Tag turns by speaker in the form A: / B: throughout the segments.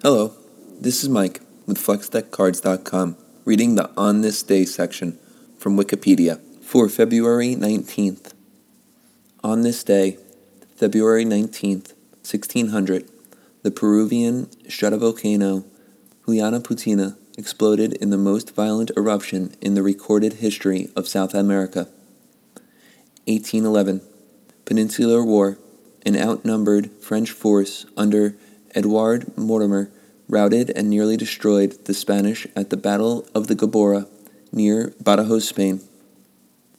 A: Hello, this is Mike with FlexDeckCards.com reading the On This Day section from Wikipedia for February 19th. On this day, February 19th, 1600, the Peruvian stratovolcano Huayna exploded in the most violent eruption in the recorded history of South America. 1811, Peninsular War, an outnumbered French force under Edouard Mortier routed and nearly destroyed the Spanish at the Battle of the Gebora near Badajoz, Spain.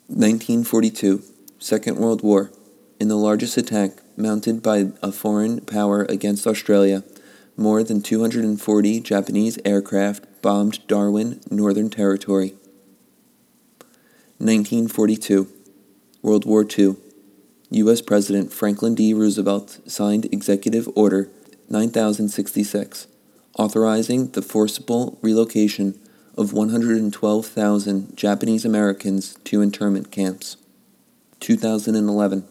A: 1942, Second World War. In the largest attack mounted by a foreign power against Australia, more than 240 Japanese aircraft bombed Darwin, Northern Territory. 1942, World War II. U.S. President Franklin D. Roosevelt signed Executive Order 9066, authorizing the forcible relocation of 112,000 Japanese Americans to internment camps. 2011.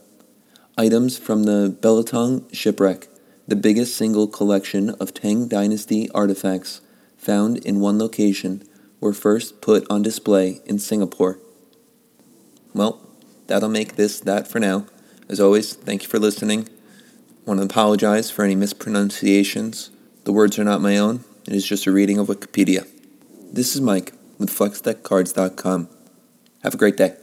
A: Items from the Belitung shipwreck, the biggest single collection of Tang Dynasty artifacts found in one location, were first put on display in Singapore. Well, that'll make this that for now. As always, thank you for listening want to apologize for any mispronunciations. The words are not my own, it is just a reading of Wikipedia. This is Mike with FlexDeckCards.com. Have a great day.